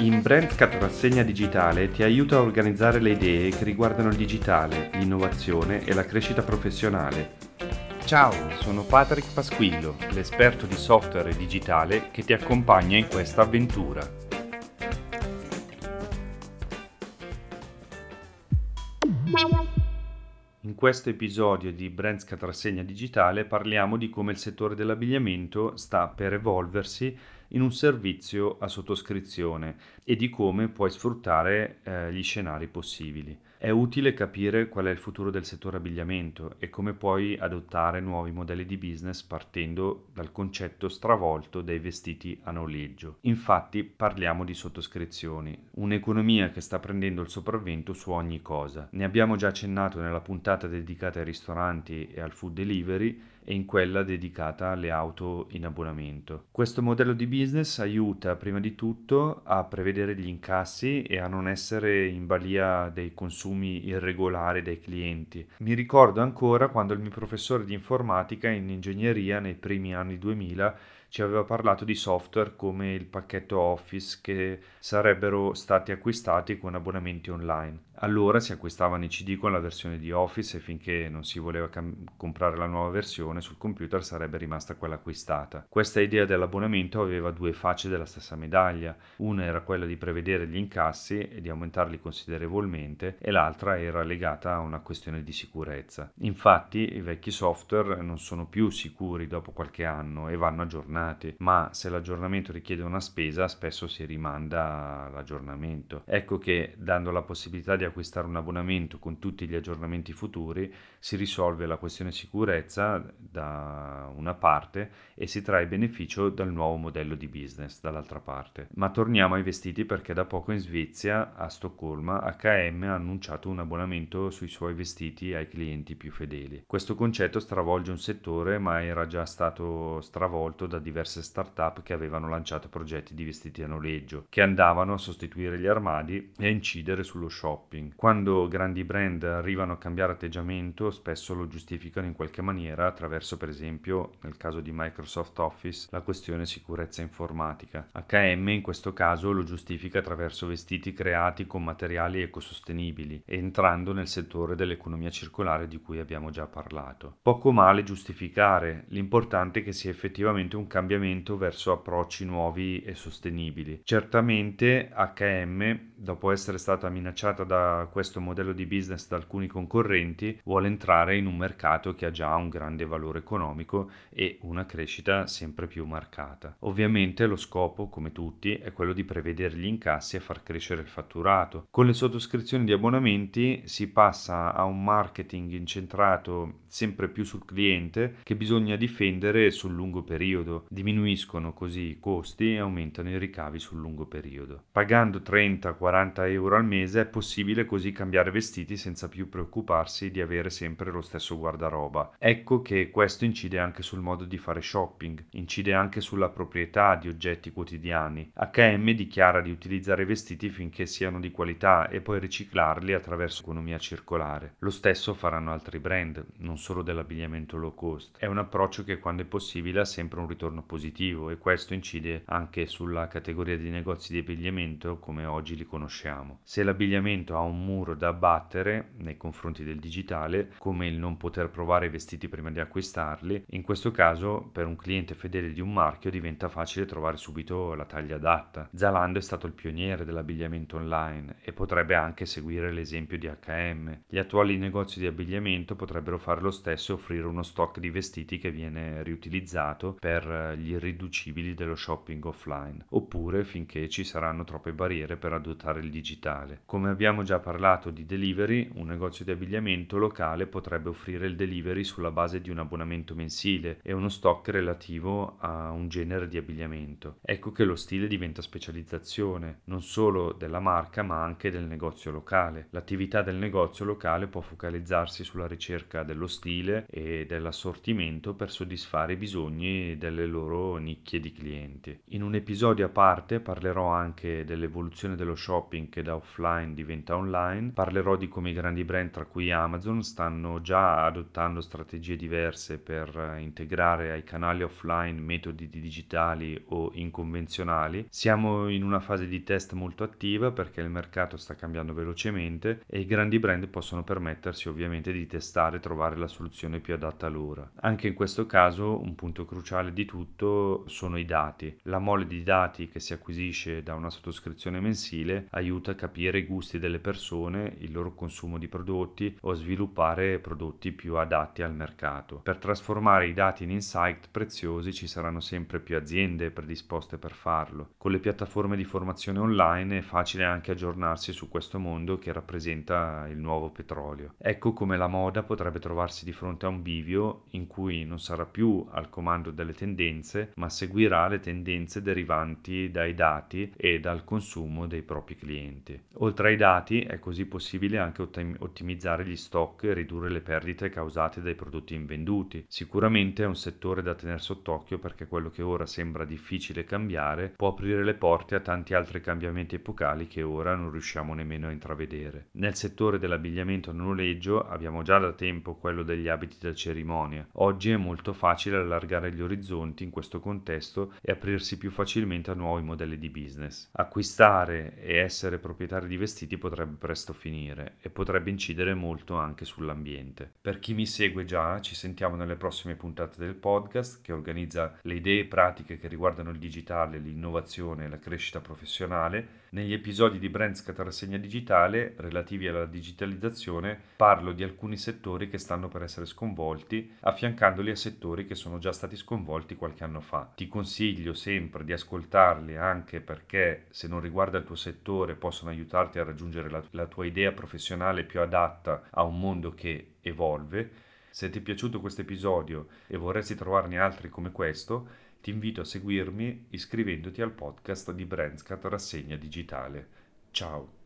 In BrandCat Rassegna Digitale ti aiuta a organizzare le idee che riguardano il digitale, l'innovazione e la crescita professionale. Ciao, sono Patrick Pasquillo, l'esperto di software digitale che ti accompagna in questa avventura. In questo episodio di BrandScat Rassegna Digitale parliamo di come il settore dell'abbigliamento sta per evolversi in un servizio a sottoscrizione e di come puoi sfruttare eh, gli scenari possibili. È utile capire qual è il futuro del settore abbigliamento e come puoi adottare nuovi modelli di business partendo dal concetto stravolto dei vestiti a noleggio. Infatti parliamo di sottoscrizioni, un'economia che sta prendendo il sopravvento su ogni cosa. Ne abbiamo già accennato nella puntata dedicata ai ristoranti e al food delivery e in quella dedicata alle auto in abbonamento. Questo modello di business aiuta prima di tutto a prevedere gli incassi e a non essere in balia dei consumi irregolari dei clienti. Mi ricordo ancora quando il mio professore di informatica in ingegneria nei primi anni 2000 ci aveva parlato di software come il pacchetto Office che sarebbero stati acquistati con abbonamenti online. Allora si acquistavano i CD con la versione di Office e finché non si voleva cam- comprare la nuova versione sul computer sarebbe rimasta quella acquistata. Questa idea dell'abbonamento aveva due facce della stessa medaglia. Una era quella di prevedere gli incassi e di aumentarli considerevolmente e l'altra era legata a una questione di sicurezza. Infatti i vecchi software non sono più sicuri dopo qualche anno e vanno aggiornati, ma se l'aggiornamento richiede una spesa spesso si rimanda l'aggiornamento. Ecco che dando la possibilità di acquistare un abbonamento con tutti gli aggiornamenti futuri, si risolve la questione sicurezza da una parte e si trae beneficio dal nuovo modello di business dall'altra parte. Ma torniamo ai vestiti perché da poco in Svezia, a Stoccolma, H&M ha annunciato un abbonamento sui suoi vestiti ai clienti più fedeli. Questo concetto stravolge un settore ma era già stato stravolto da diverse start-up che avevano lanciato progetti di vestiti a noleggio, che andavano a sostituire gli armadi e a incidere sullo shopping. Quando grandi brand arrivano a cambiare atteggiamento, spesso lo giustificano in qualche maniera attraverso, per esempio, nel caso di Microsoft Office, la questione sicurezza informatica. HM in questo caso lo giustifica attraverso vestiti creati con materiali ecosostenibili, entrando nel settore dell'economia circolare di cui abbiamo già parlato. Poco male giustificare, l'importante è che sia effettivamente un cambiamento verso approcci nuovi e sostenibili. Certamente HM, dopo essere stata minacciata da questo modello di business da alcuni concorrenti, vuole entrare in un mercato che ha già un grande valore economico e una crescita sempre più marcata. Ovviamente lo scopo, come tutti, è quello di prevedere gli incassi e far crescere il fatturato. Con le sottoscrizioni di abbonamenti si passa a un marketing incentrato sempre più sul cliente che bisogna difendere sul lungo periodo. Diminuiscono così i costi e aumentano i ricavi sul lungo periodo. Pagando 30-40 euro al mese è possibile così cambiare vestiti senza più preoccuparsi di avere sempre lo stesso guardaroba. Ecco che questo incide anche sul modo di fare shopping, incide anche sulla proprietà di oggetti quotidiani. HM dichiara di utilizzare vestiti finché siano di qualità e poi riciclarli attraverso economia circolare. Lo stesso faranno altri brand, non solo dell'abbigliamento low cost. È un approccio che quando è possibile ha sempre un ritorno positivo e questo incide anche sulla categoria di negozi di abbigliamento come oggi li conosciamo. Se l'abbigliamento ha un muro da abbattere nei confronti del digitale, come il non poter provare i vestiti prima di acquistarli. In questo caso, per un cliente fedele di un marchio diventa facile trovare subito la taglia adatta. Zalando è stato il pioniere dell'abbigliamento online e potrebbe anche seguire l'esempio di H&M. Gli attuali negozi di abbigliamento potrebbero fare lo stesso e offrire uno stock di vestiti che viene riutilizzato per gli irriducibili dello shopping offline, oppure finché ci saranno troppe barriere per adottare il digitale. Come abbiamo già parlato di delivery, un negozio di abbigliamento locale potrebbe offrire il delivery sulla base di un abbonamento mensile e uno stock relativo a un genere di abbigliamento. Ecco che lo stile diventa specializzazione, non solo della marca ma anche del negozio locale. L'attività del negozio locale può focalizzarsi sulla ricerca dello stile e dell'assortimento per soddisfare i bisogni delle loro nicchie di clienti. In un episodio a parte parlerò anche dell'evoluzione dello shopping che da offline diventa online, parlerò di come i grandi brand tra cui Amazon stanno già adottando strategie diverse per integrare ai canali offline metodi digitali o inconvenzionali. Siamo in una fase di test molto attiva perché il mercato sta cambiando velocemente e i grandi brand possono permettersi ovviamente di testare e trovare la soluzione più adatta a loro. Anche in questo caso un punto cruciale di tutto sono i dati. La mole di dati che si acquisisce da una sottoscrizione mensile aiuta a capire i gusti delle persone, il loro consumo di prodotti o sviluppare prodotti più adatti al mercato. Per trasformare i dati in insight preziosi ci saranno sempre più aziende predisposte per farlo. Con le piattaforme di formazione online è facile anche aggiornarsi su questo mondo che rappresenta il nuovo petrolio. Ecco come la moda potrebbe trovarsi di fronte a un bivio in cui non sarà più al comando delle tendenze, ma seguirà le tendenze derivanti dai dati e dal consumo dei propri clienti. Oltre ai dati è così possibile anche ottimizzare gli stock e ridurre le perdite causate dai prodotti invenduti. Sicuramente è un settore da tenere sott'occhio perché quello che ora sembra difficile cambiare può aprire le porte a tanti altri cambiamenti epocali che ora non riusciamo nemmeno a intravedere. Nel settore dell'abbigliamento a noleggio abbiamo già da tempo quello degli abiti da cerimonia. Oggi è molto facile allargare gli orizzonti in questo contesto e aprirsi più facilmente a nuovi modelli di business. Acquistare e essere proprietari di vestiti potrebbe presto finire e potrebbe incidere molto anche sull'ambiente. Per chi mi segue già, ci sentiamo nelle prossime puntate del podcast che organizza le idee pratiche che riguardano il digitale, l'innovazione e la crescita professionale. Negli episodi di Brands Catarasegna Digitale relativi alla digitalizzazione parlo di alcuni settori che stanno per essere sconvolti, affiancandoli a settori che sono già stati sconvolti qualche anno fa. Ti consiglio sempre di ascoltarli anche perché se non riguarda il tuo settore possono aiutarti a raggiungere la, la tua idea professionale più adatta a un mondo che evolve. Se ti è piaciuto questo episodio e vorresti trovarne altri come questo, ti invito a seguirmi iscrivendoti al podcast di Brandscat Rassegna Digitale. Ciao!